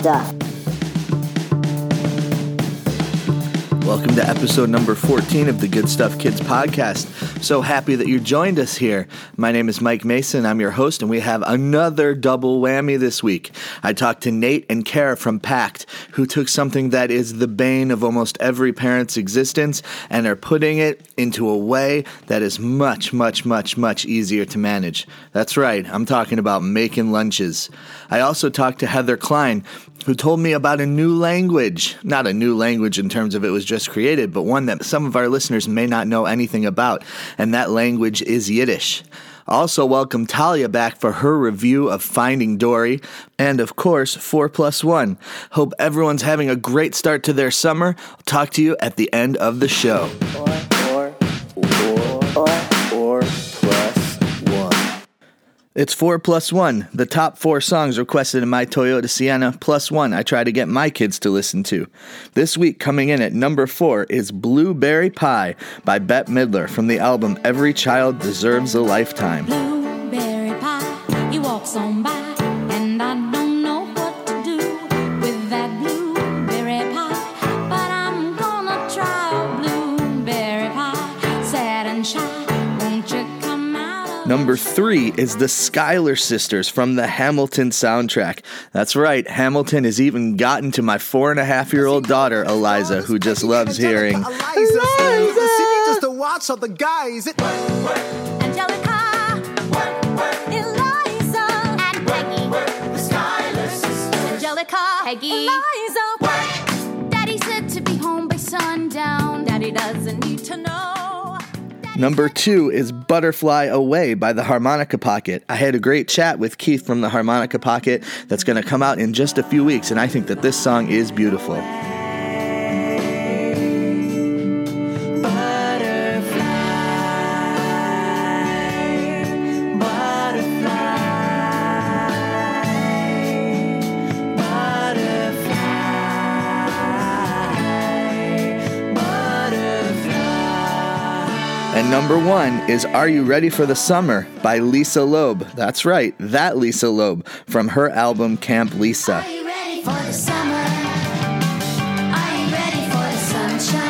stuff. Welcome to episode number 14 of the Good Stuff Kids podcast. So happy that you joined us here. My name is Mike Mason. I'm your host, and we have another double whammy this week. I talked to Nate and Kara from Pak'd, who took something that is the bane of almost every parent's existence and are putting it into a way that is much, much, much, much easier to manage. That's right, I'm talking about making lunches. I also talked to Heather Klein, who told me about a new language. Not a new language in terms of it was just created, but one that some of our listeners may not know anything about, and that language is Yiddish. Also, welcome Talia back for her review of Finding Dory, and of course, 4 plus 1. Hope everyone's having a great start to their summer. I'll talk to you at the end of the show. It's 4 plus 1, the top four songs requested in my Toyota Sienna, plus one I try to get my kids to listen to. This week, coming in at number 4 is Blueberry Pie by Bette Midler from the album Every Child Deserves a Lifetime. Blueberry pie, he walks on by, Number three is the Schuyler Sisters from the Hamilton soundtrack. That's right, Hamilton has even gotten to my four and a half year old daughter, Eliza, who just loves hearing. Eliza. Eliza. Just to watch all the guys. Angelica, Eliza, and Peggy. Angelica, Peggy, Eliza. Number two is Butterfly Away by the Harmonica Pocket. I had a great chat with Keith from the Harmonica Pocket that's going to come out in just a few weeks, and I think that this song is beautiful. Number one is Are You Ready for the Summer by Lisa Loeb. That's right, that Lisa Loeb from her album Camp Lisa. Are you ready for the summer? Are you ready for the sunshine?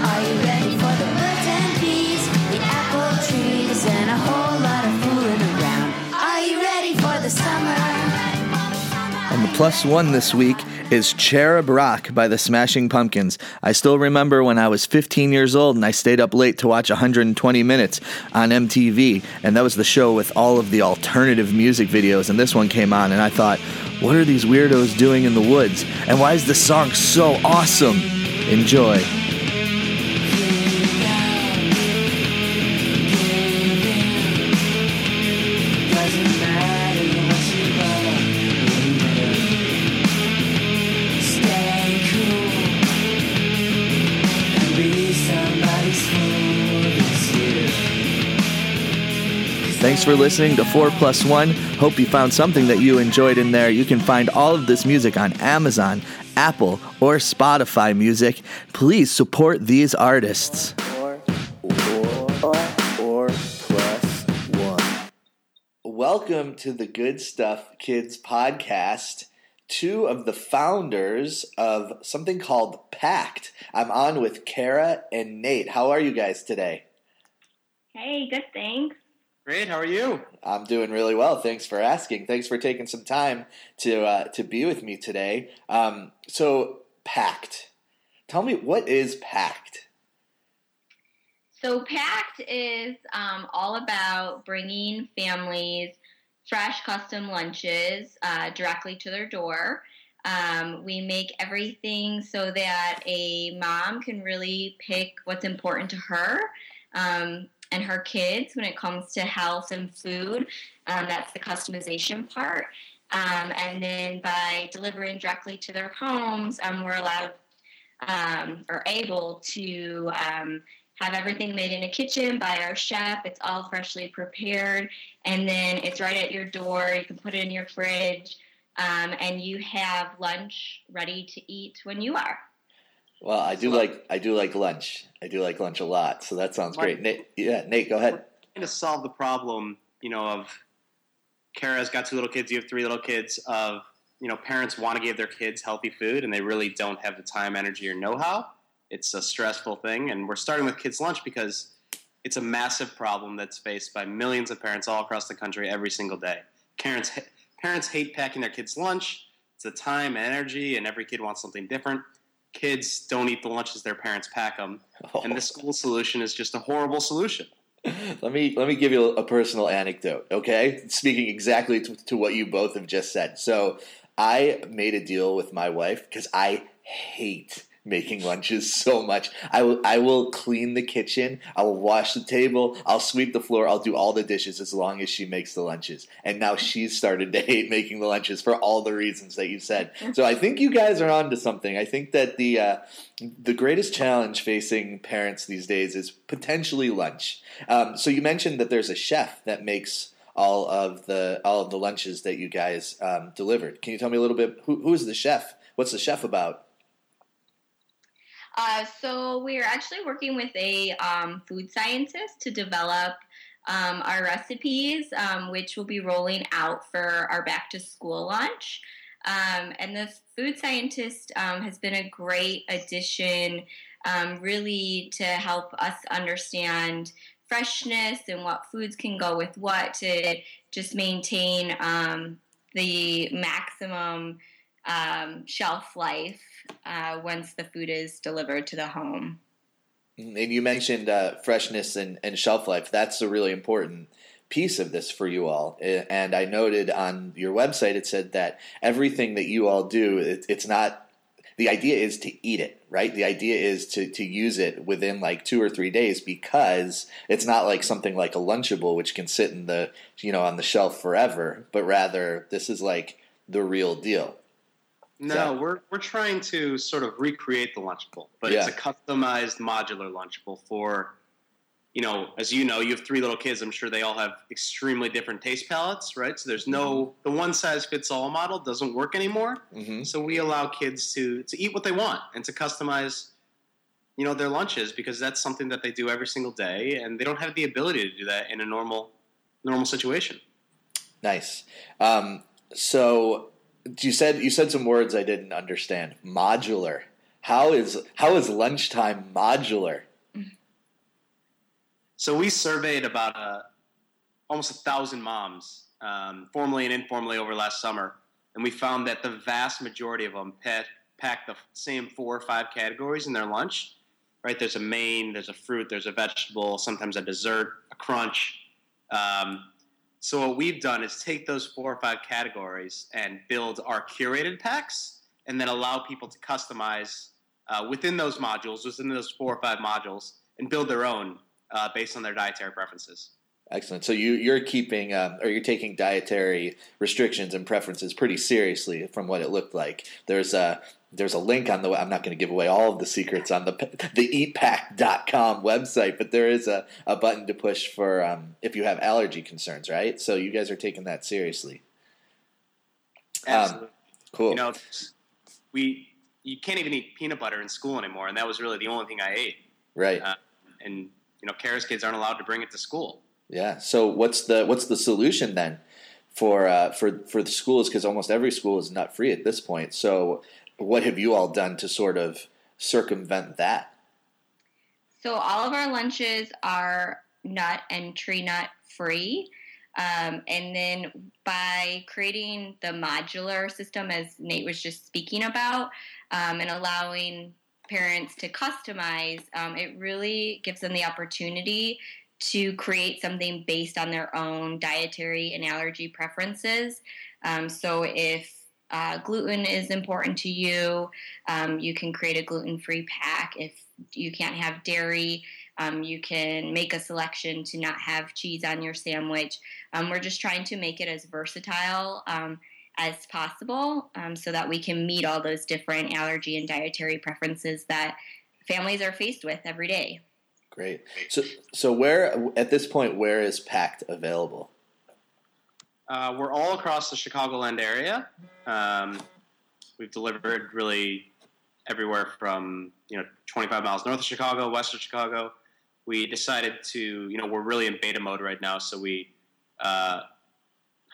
Are you ready for the birds and bees, the apple trees, and a whole lot of fooling around? Are you ready for the summer? And the plus one this week is Cherub Rock by the Smashing Pumpkins. I still remember when I was 15 years old and I stayed up late to watch 120 Minutes on MTV, and that was the show with all of the alternative music videos, and this one came on, and I thought, what are these weirdos doing in the woods? And why is this song so awesome? Enjoy. Thanks for listening to 4 Plus 1. Hope you found something that you enjoyed in there. You can find all of this music on Amazon, Apple, or Spotify Music. Please support these artists. Or, or, or, or plus one. Welcome to the Good Stuff Kids podcast. Two of the founders of something called Pak'd. I'm on with Kara and Nate. How are you guys today? Hey, good, thanks. Great. How are you? I'm doing really well. Thanks for asking. Thanks for taking some time to uh, to be with me today. Um, so, Pak'd. Tell me what is Pak'd. So, Pak'd is um, all about bringing families fresh custom lunches uh, directly to their door. Um, we make everything so that a mom can really pick what's important to her um, and her kids when it comes to health and food. Um, that's the customization part. Um, and then by delivering directly to their homes, um, we're allowed um, or able to um, have everything made in a kitchen by our chef. It's all freshly prepared, and then it's right at your door. You can put it in your fridge, um, and you have lunch ready to eat when you are. Well, I do like I do like lunch. I do like lunch a lot. So that sounds great. Nate, yeah, Nate, go ahead. Trying to solve the problem, you know, of Kara's got two little kids, you have three little kids, of you know parents want to give their kids healthy food and they really don't have the time, energy, or know-how. It's a stressful thing, and we're starting with kids lunch because it's a massive problem that's faced by millions of parents all across the country every single day. Parents parents hate packing their kids lunch. It's the time and energy, and every kid wants something different. Kids don't eat the lunches their parents pack them, oh. and the school solution is just a horrible solution. let me let me give you a personal anecdote, okay? Speaking exactly to, to what you both have just said. So, I made a deal with my wife because I hate making lunches so much. I will I will clean the kitchen, I will wash the table, I'll sweep the floor, I'll do all the dishes as long as she makes the lunches. And now she's started to hate making the lunches for all the reasons that you said. So I think you guys are onto something. I think that the uh, the greatest challenge facing parents these days is potentially lunch. Um, so you mentioned that there's a chef that makes all of the all of the lunches that you guys um, delivered. Can you tell me a little bit who, who is the chef? What's the chef about? Uh, so we're actually working with a um, food scientist to develop um, our recipes, um, which will be rolling out for our back to school lunch. Um, and the food scientist um, has been a great addition, um, really to help us understand freshness and what foods can go with what to just maintain the maximum um, shelf life uh, once the food is delivered to the home. And you mentioned uh, freshness and, and shelf life. That's a really important piece of this for you all. And I noted on your website it said that everything that you all do, it, it's not. The idea is to eat it, right? The idea is to, to use it within like two or three days because it's not like something like a Lunchable, which can sit in the you know on the shelf forever. But rather, this is like the real deal. No, So- we're we're trying to sort of recreate the Lunchable, but it's a customized modular Lunchable for, you know, as you know, you have three little kids. I'm sure they all have extremely different taste palates, right? So there's no the one size fits all model doesn't work anymore. hmm So we allow kids to to eat what they want and to customize, you know, their lunches because that's something that they do every single day, and they don't have the ability to do that in a normal normal situation. Nice. Um, so you said you said some words I didn't understand. Modular. How is how is lunchtime modular? So we surveyed about uh, almost a thousand moms, um, formally and informally, over last summer, and we found that the vast majority of them pet, pack the same four or five categories in their lunch. Right? There's a main, there's a fruit, there's a vegetable, sometimes a dessert, a crunch. Um, so what we've done is take those four or five categories and build our curated packs, and then allow people to customize uh, within those modules, within those four or five modules, and build their own uh, based on their dietary preferences. Excellent. So you you're keeping um, or you're taking dietary restrictions and preferences pretty seriously from what it looked like. There's a there's a link on the I'm not going to give away all of the secrets on the the eatpakd.com website, but there is a, a button to push for um, if you have allergy concerns, right? So you guys are taking that seriously. Um, Absolutely. Cool. You know, we you can't even eat peanut butter in school anymore, and that was really the only thing I ate. right. Uh, and you know, Kara's kids aren't allowed to bring it to school. Yeah. So what's the what's the solution then for uh, for for the schools? Because almost every school is nut free at this point. So what have you all done to sort of circumvent that? So all of our lunches are nut and tree nut free. Um, and then by creating the modular system, as Nate was just speaking about, um, and allowing parents to customize, um, it really gives them the opportunity to create something based on their own dietary and allergy preferences. Um, so if uh, gluten is important to you, um, you can create a gluten free pack. If you can't have dairy, um, you can make a selection to not have cheese on your sandwich. Um, we're just trying to make it as versatile um, as possible um, so that we can meet all those different allergy and dietary preferences that families are faced with every day. Great. So so where at this point where is Pak'd available? Uh, we're all across the Chicagoland area. Um, we've delivered really everywhere from you know 25 miles north of Chicago, west of Chicago. We decided to you know we're really in beta mode right now, so we uh,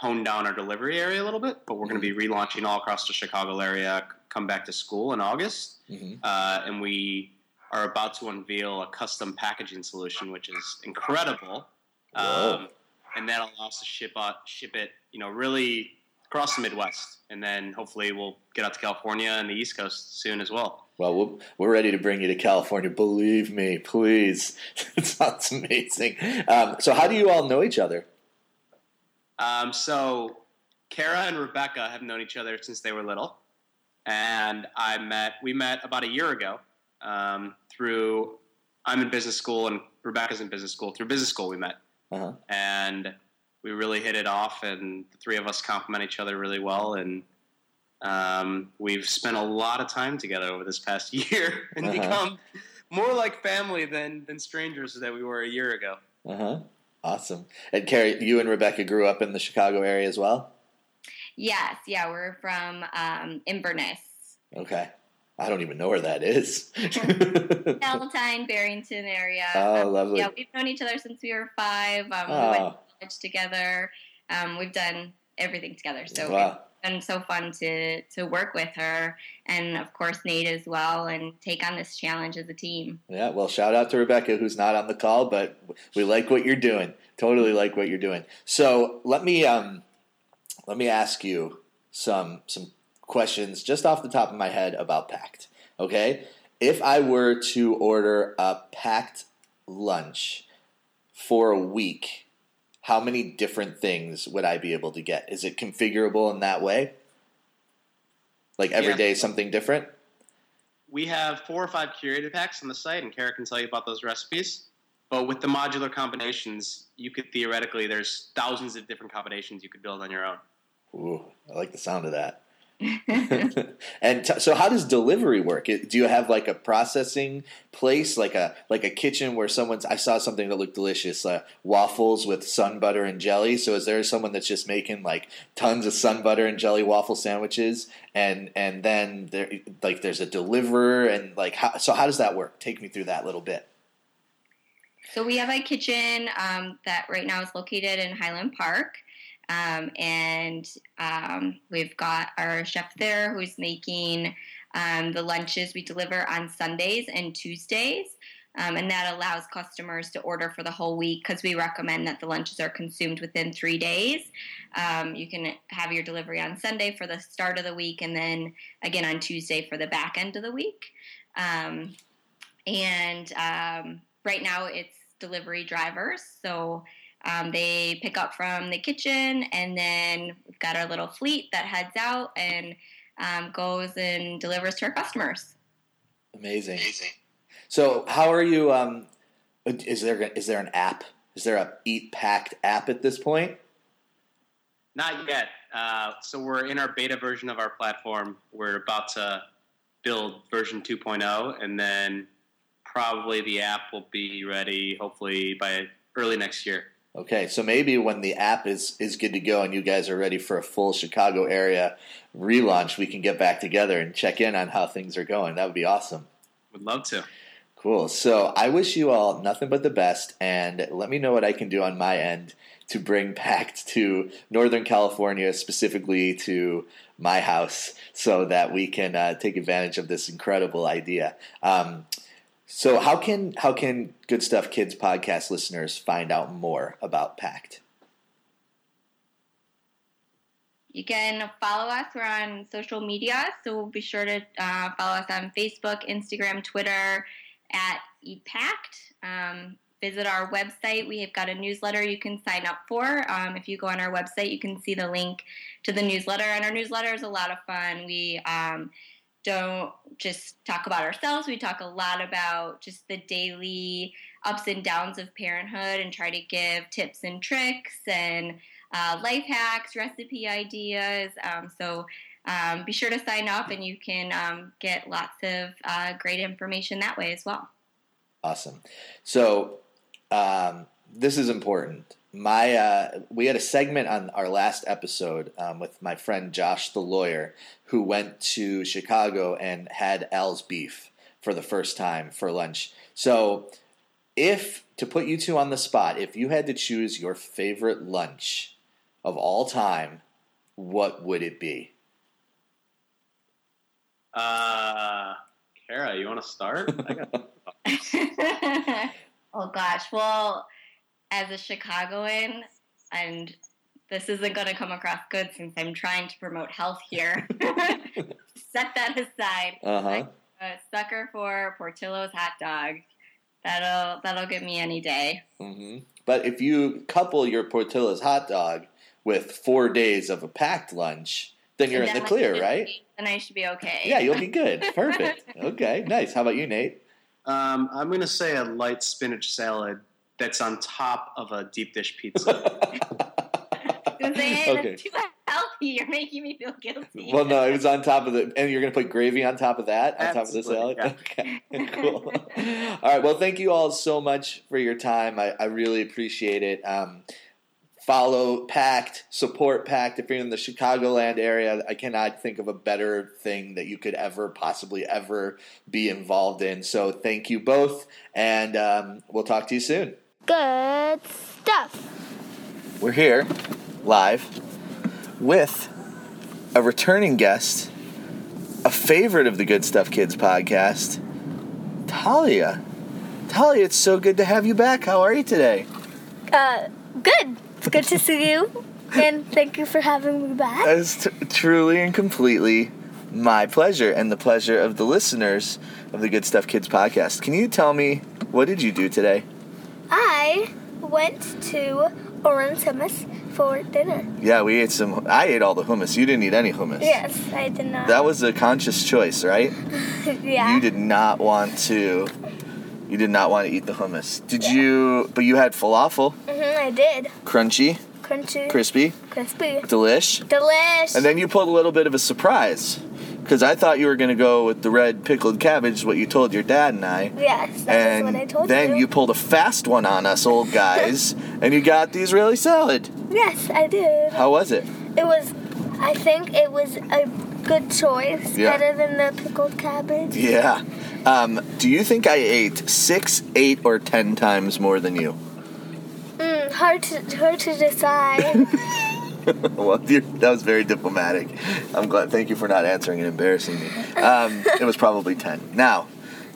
honed down our delivery area a little bit, but we're going to be relaunching all across the Chicago area. Come back to school in August, Mhm. uh, and we are about to unveil a custom packaging solution, which is incredible. Um, and that allows us to ship out, ship it, you know, really across the Midwest, and then hopefully we'll get out to California and the East Coast soon as well. Well, we'll- we're ready to bring you to California. Believe me, please. it sounds amazing. Um, so, how do you all know each other? Um, so, Kara and Rebecca have known each other since they were little, and I met. We met about a year ago um, through. I'm in business school and Rebecca's in business school. Through business school, we met, Uh-huh. and we really hit it off. And the three of us complement each other really well. And um, we've spent a lot of time together over this past year and Uh-huh. become more like family than than strangers that we were a year ago. Uh huh. Awesome. And Kara, you and Rebecca grew up in the Chicago area as well. Yes, yeah, we're from um, Inverness, Okay. I don't even know where that is. Palatine, Barrington area. oh, Um, lovely. yeah, we've known each other since we were five. Um, we went Oh, to college together. Um, we've done everything together. So wow. it's been so fun to to work with her, and of course Nate as well, and take on this challenge as a team. Yeah, well, shout out to Rebecca, who's not on the call, but we like what you're doing. Totally like what you're doing. So let me um, let me ask you some some questions just off the top of my head about Pak'd. Okay, if I were to order a packed lunch for a week, how many different things would I be able to get? Is it configurable in that way? Like every Yeah. day something different? we have four or five curated packs on the site, and Kara can tell you about those recipes. But with the modular combinations, you could theoretically there's thousands of different combinations you could build on your own. Ooh, I like the sound of that. and t- so, how does delivery work? Do you have like a processing place, like a like a kitchen where someone's? I saw something that looked delicious, uh, waffles with sun butter and jelly. So, is there someone that's just making like tons of sun butter and jelly waffle sandwiches, and and then there like there's a deliverer, and like how, so how does that work? Take me through that little bit. So we have a kitchen um, that right now is located in Highland Park. Um, and um, we've got our chef there who's making um, the lunches we deliver on Sundays and Tuesdays. Um, and that allows customers to order for the whole week because we recommend that the lunches are consumed within three days. Um, you can have your delivery on Sunday for the start of the week and then again on Tuesday for the back end of the week. Um, and right now it's delivery drivers. So um, they pick up from the kitchen, and then we've got our little fleet that heads out and um, goes and delivers to our customers. Amazing. Amazing. So, how are you? Um, is there is there an app? Is there a Eat Pak'd app at this point? Not yet. Uh, so we're in our beta version of our platform. We're about to build version 2.0, and then probably the app will be ready hopefully by early next year. Okay, so maybe when the app is is good to go and you guys are ready for a full Chicago area relaunch, we can get back together and check in on how things are going. That would be awesome. Would love to. Cool. So I wish you all nothing but the best, and let me know what I can do on my end to bring Pak'd to Northern California, specifically to my house, so that we can uh, take advantage of this incredible idea. Um, so how can how can Good Stuff Kids podcast listeners find out more about Pak'd? You can follow us. We're on social media, so be sure to uh, follow us on Facebook, Instagram, Twitter at EatPakd. Um, visit our website. We have got a newsletter you can sign up for. Um, if you go on our website, you can see the link to the newsletter. And our newsletter is a lot of fun. We um, don't just talk about ourselves, we talk a lot about just the daily ups and downs of parenthood and try to give tips and tricks and uh, life hacks, recipe ideas. Um, so um, be sure to sign up and you can um, get lots of uh, great information that way as well. Awesome. So um, this is important. My uh, we had a segment on our last episode um, with my friend Josh, the lawyer, who went to Chicago and had Al's beef for the first time for lunch. So, if to put you two on the spot, if you had to choose your favorite lunch, of all time, what would it be? Uh, Kara, you want to start? I got, oh gosh. Well, as a Chicagoan, and this isn't going to come across good since I'm trying to promote health here. Set that aside. Uh huh. I'm a sucker for Portillo's hot dog. That'll that'll get me any day. Mm-hmm. But if you couple your Portillo's hot dog with four days of a packed lunch, then you're And in the then I clear, should right? be- Then I should be okay. Yeah, you'll be good. Perfect. Okay, nice. How about you, Nate? um, I'm going to say a light spinach salad that's on top of a deep dish pizza. Because they Okay. too healthy. You're making me feel guilty. Well, no, it was on top of the, and you're gonna put gravy on top of that, on top of the salad. Absolutely, Okay, cool. all right, well, thank you all so much for your time. I, I really appreciate it. Um, follow Pak'd, support Pak'd. If you're in the Chicagoland area, I cannot think of a better thing that you could ever possibly ever be involved in. So, thank you both, and um, we'll talk to you soon. Good stuff. We're here live with a returning guest, a favorite of the Good Stuff Kids podcast, Talia. Talia, it's so good to have you back. How are you today? Uh, good. It's good to see you. And thank you for having me back. It's t- truly and completely my pleasure and the pleasure of the listeners of the Good Stuff Kids podcast. Can you tell me what did you do today? I went to Orange Hummus for dinner. Yeah, we ate some. I ate all the hummus. You didn't eat any hummus. Yes, I did not. That was a conscious choice, right? yeah. You did not want to. You did not want to eat the hummus. Did you? But you had falafel, hmm I did. crunchy, Crunchy. crispy, Crispy. delish, Delish. and then you pulled a little bit of a surprise, because I thought you were going to go with the red pickled cabbage, what you told your dad and I, yes, that is what I and told then you. you pulled a fast one on us old guys, and you got the Israeli salad. Yes, I did. How was it? It was. I think it was a good choice. Yeah. Better than the pickled cabbage. Yeah. Um, do you think I ate six, eight, or ten times more than you? Mm, hard to hard to decide. well, that was very diplomatic. I'm glad. Thank you for not answering and embarrassing me. Um, it was probably ten. Now,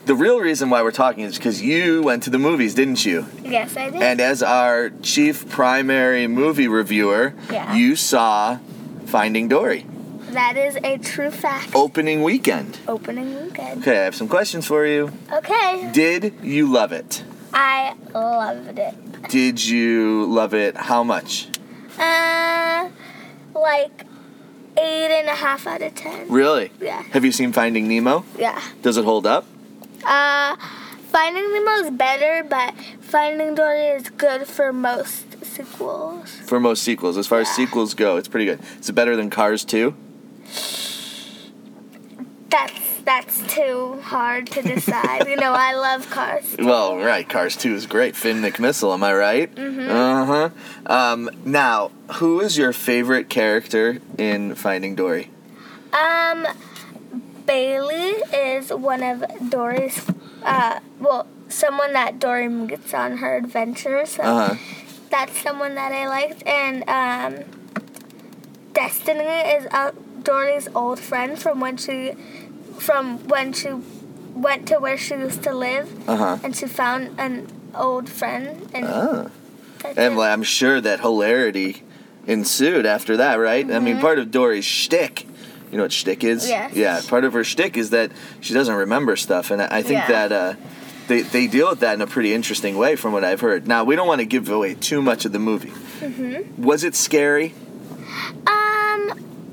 the real reason why we're talking is because you went to the movies, didn't you? yes, I did. And as our chief primary movie reviewer, Yeah. you saw Finding Dory that is a true fact. opening weekend. Opening weekend. Okay, I have some questions for you. Okay. Did you love it? I loved it. Did you love it? How much? Uh, like eight and a half out of ten. Really? Yeah. Have you seen Finding Nemo? Yeah. Does it hold up? Uh, Finding Nemo is better, but Finding Dory is good for most sequels. For most sequels, as far as sequels go, it's pretty good. Is it better than Cars 2? That's that's too hard to decide. you know, I love cars. Well, right, Cars 2 is great. Finn McMissile, am I right? Mm-hmm. Uh huh. Um, now, who is your favorite character in Finding Dory? Um, Bailey is one of Dory's. Uh, well, someone that Dory meets on her adventure. So Uh huh. that's someone that I liked. And um, Destiny is uh, Dory's old friend from when she, from when she went to where she used to live, Uh huh. and she found an old friend. And that's And like, I'm sure that hilarity ensued after that, right? I mean, part of Dory's shtick, you know what shtick is? Yes. Yeah, part of her shtick is that she doesn't remember stuff, and I I think Yeah. that uh, they they deal with that in a pretty interesting way, from what I've heard. Now, we don't want to give away too much of the movie. Mm-hmm. Was it scary? um,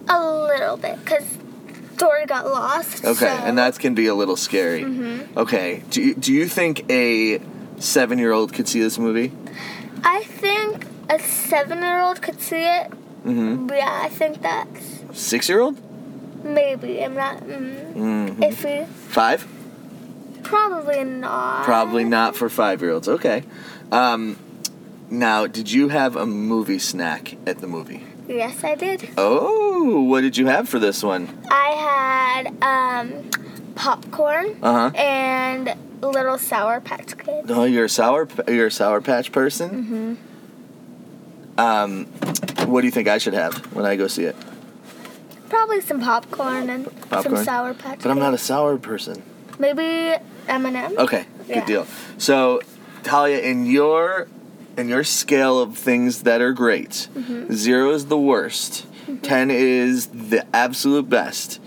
a little bit because Dory got lost. Okay, so- and that can be a little scary. Mm-hmm. Okay, do you, do you think a seven year old could see this movie? I think a seven-year-old could see it. Mm-hmm. Yeah, I think that's Six year old? maybe. I'm not mm, Mm-hmm. iffy. Five? Probably not. Probably not for five year olds. Okay. Um, now, did you have a movie snack at the movie? Yes, I did. Oh, what did you have for this one? I had um, popcorn Uh huh. and little Sour Patch Kids. Oh, you're a sour, you're a sour patch person. Mm-hmm. Um, What do you think I should have when I go see it? Probably some popcorn and Popcorn? some sour patch. But I'm not a sour person. Maybe M&M. Okay, good Yeah. deal. So, Talia, in your in your scale of things that are great, Mm-hmm. zero is the worst, ten is the absolute best.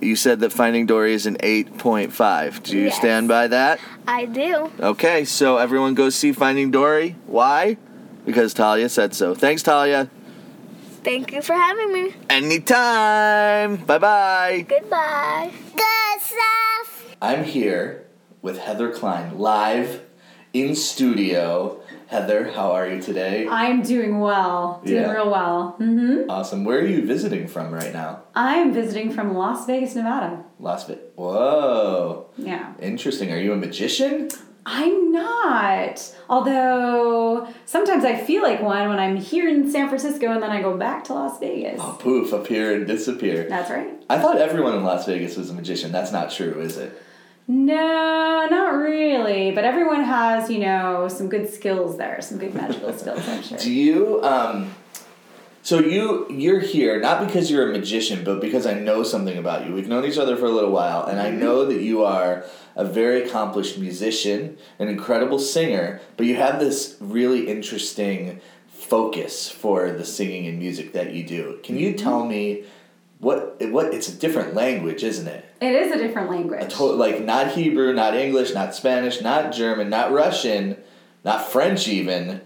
You said that Finding Dory is an eight point five. Do you Yes. stand by that? I do. Okay, so everyone go see Finding Dory. Why? Because Talia said so. Thanks, Talia. Thank you for having me. Anytime. Bye bye. Goodbye. Good stuff. I'm here with Heather Klein live in studio. Heather, how are you today? I'm doing well, doing Yeah. real well. hmm Awesome. Where are you visiting from right now? I'm visiting from Las Vegas, Nevada. Las Vegas. Whoa. Yeah. Interesting. Are you a magician? I'm not. Although sometimes I feel like one when I'm here in San Francisco and then I go back to Las Vegas. Oh, poof, appear and disappear. That's right. I thought everyone in Las Vegas was a magician. That's not true, is it? No, not really. But everyone has, you know, some good skills there, some good magical skills, I'm sure. Do you um so you you're here not because you're a magician, but because I know something about you. We've known each other for a little while, and I know that you are a very accomplished musician, an incredible singer, but you have this really interesting focus for the singing and music that you do. Can you tell me what what it's a different language, isn't it? It is a different language. To- like not Hebrew, not English, not Spanish, not German, not Russian, not French even.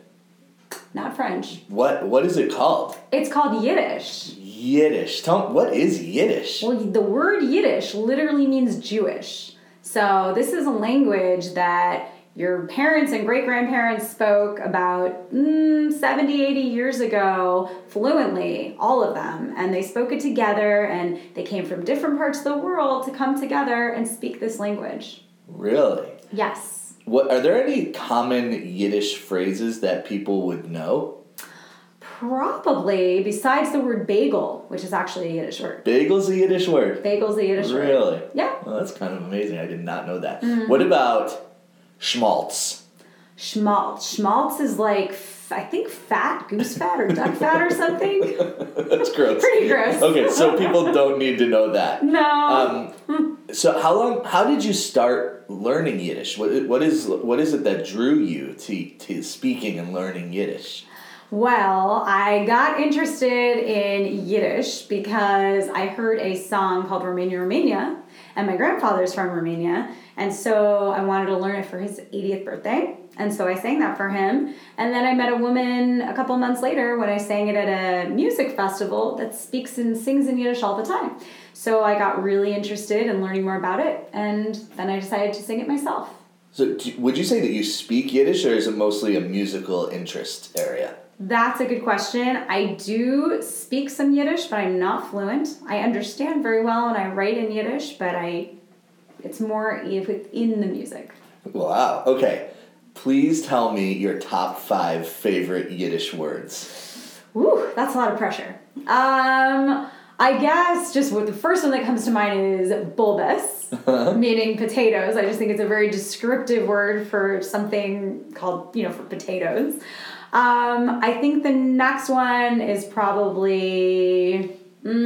Not French. What what is it called? It's called Yiddish. Yiddish. Tell what is Yiddish? Well, the word Yiddish literally means Jewish. So this is a language that your parents and great grandparents spoke about mm, 70, 80 years ago fluently, all of them. And they spoke it together and they came from different parts of the world to come together and speak this language. Really? Yes. What are there any common Yiddish phrases that people would know? Probably, besides the word bagel, which is actually a Yiddish word. Bagel's a Yiddish word. Bagel's a Yiddish word. Really? Yeah. Well, that's kind of amazing. I did not know that. Mm-hmm. What about schmaltz? Schmaltz. Schmaltz is like, f- I think, fat, goose fat or duck fat or something. That's gross. Pretty gross. Okay, so people don't need to know that. No. Um, so how long? How did you start learning Yiddish? What what is what is it that drew you to to speaking and learning Yiddish? well, I got interested in Yiddish because I heard a song called Romania, Romania, and my grandfather's from Romania, and so I wanted to learn it for his 80th birthday. And so I sang that for him. And then I met a woman a couple months later when I sang it at a music festival that speaks and sings in Yiddish all the time. So I got really interested in learning more about it, and then I decided to sing it myself. So would you say that you speak Yiddish, or is it mostly a musical interest area? That's a good question. I do speak some Yiddish, but I'm not fluent. I understand very well and I write in Yiddish, but I it's more within the music. Wow. Okay. Please tell me your top five favorite Yiddish words. Woo, that's a lot of pressure. Um, I guess just what the first one that comes to mind is bulbes, meaning potatoes. I just think it's a very descriptive word for something called, you know, for potatoes. Um, I think the next one is probably. Mm,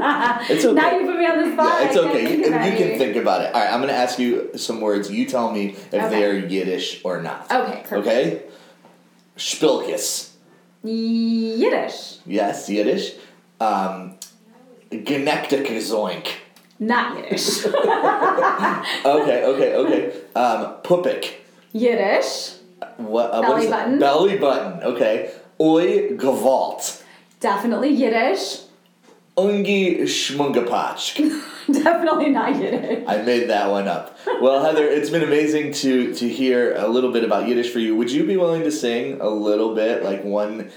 It's okay. Now you put me on the spot. Yeah, it's okay. You, you can think about it. All right, I'm going to ask you some words. You tell me if Okay. they are Yiddish or not. Okay, perfect. Okay? Spilkis. Yiddish, Yes, Yiddish. Um, Genektik not Yiddish. Okay, okay, okay. Um, Pupik. Yiddish, What, uh, what Belly is it? button. Belly button. Okay. Oi Gewalt. definitely Yiddish. Ungi Schmungapatsch. Definitely not Yiddish. I made that one up. Well, Heather, it's been amazing to to hear a little bit about Yiddish for you. Would you be willing to sing a little bit, like one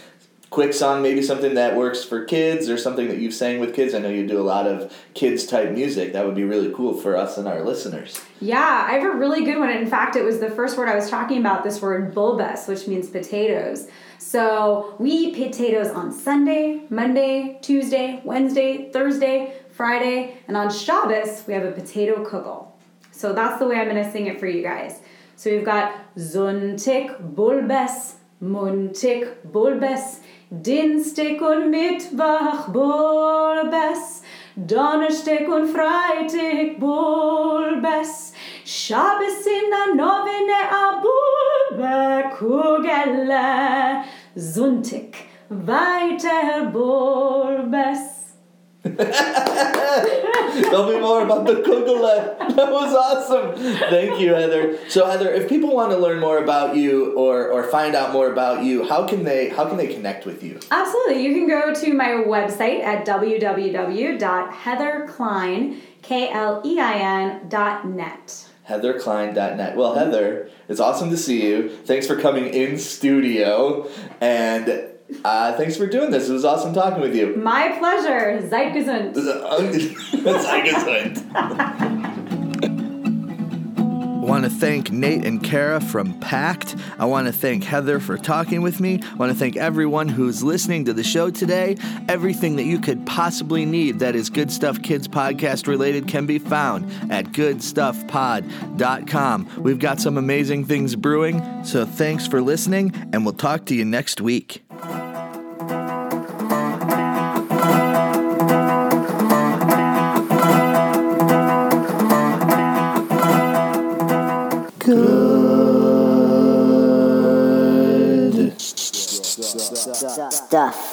quick song, maybe something that works for kids or something that you've sang with kids? I know you do a lot of kids type music. That would be really cool for us and our listeners. Yeah, I have a really good one. In fact, it was the first word I was talking about, this word bulbes, which means potatoes. So we eat potatoes on Sunday, Monday, Tuesday, Wednesday, Thursday, Friday, and on Shabbos we have a potato kugel. So that's the way I'm gonna sing it for you guys. So we've got Sonntag bulbes, Montag bulbes, Dienstag und Mittwoch bulbes, Donnerstag und Freitag bulbes, Shabbos in der Novene a bulbe kugele, Sonntag weiter bulbes. Tell me more about the kugele. That was awesome. Thank you, Heather. So, Heather, if people want to learn more about you or, or find out more about you, how can they how can they connect with you? Absolutely. You can go to my website at www.heatherklein, K-L-E-I-N dot net. heatherklein.net. Well, Heather, it's awesome to see you. Thanks for coming in studio, and uh, thanks for doing this. It was awesome talking with you. My pleasure. Seid gesund. Sei gesund. I want to thank Nate and Kara from Pak'd. I want to thank Heather for talking with me. I want to thank everyone who's listening to the show today. Everything that you could possibly need that is Good Stuff Kids podcast related can be found at goodstuffpod.com. We've got some amazing things brewing, so thanks for listening, and we'll talk to you next week. Stuff.